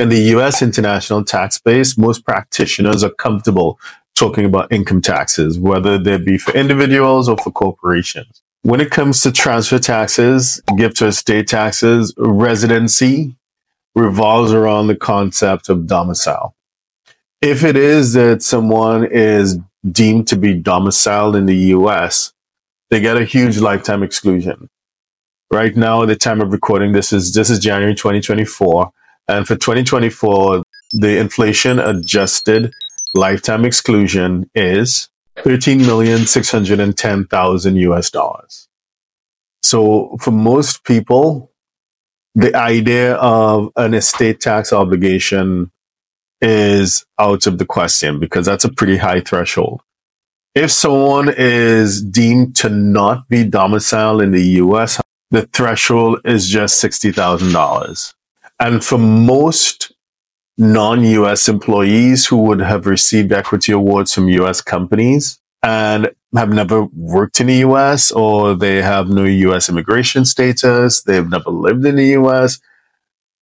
in the US international tax base, most practitioners are comfortable talking about income taxes, whether they be for individuals or for corporations. When it comes to transfer taxes, gift to estate taxes, residency revolves around the concept of domicile. If it is that someone is deemed to be domiciled in the US, they get a huge lifetime exclusion. Right now, at the time of recording, this is this is January 2024, and for 2024, the inflation adjusted lifetime exclusion is 13,610,000 US dollars. So for most people, the idea of an estate tax obligation is out of the question because that's a pretty high threshold. If someone is deemed to not be domiciled in the US, the threshold is just $60,000. And for most non-US employees who would have received equity awards from US companies and have never worked in the US or they have no US immigration status, they've never lived in the US,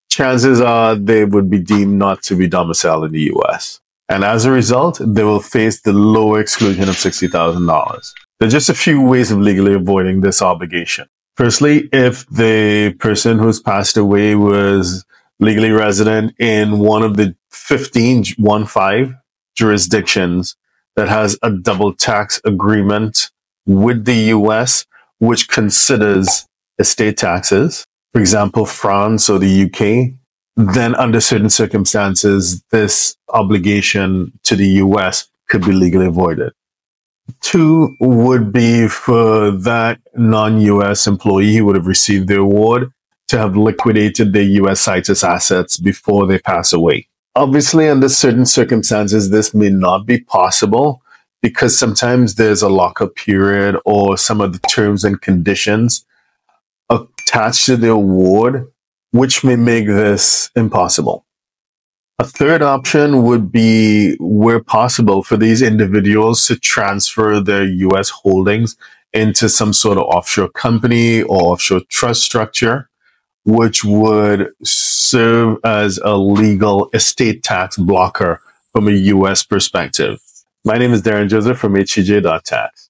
chances are they would be deemed not to be domiciled in the US. And as a result, they will face the lower exclusion of $60,000. There are just a few ways of legally avoiding this obligation. Firstly, if the person who's passed away was legally resident in one of the 15, one five jurisdictions that has a double tax agreement with the US, which considers estate taxes, for example, France or the UK, then under certain circumstances, this obligation to the US could be legally avoided. Two would be for that non US employee who would have received the award to have liquidated their US situs assets before they pass away. Obviously, under certain circumstances, this may not be possible because sometimes there's a lockup period or some of the terms and conditions attached to the award, which may make this impossible. A third option would be, where possible, for these individuals to transfer their US holdings into some sort of offshore company or offshore trust structure which would serve as a legal estate tax blocker from a US perspective. My name is Derren Joseph from HTJ.tax.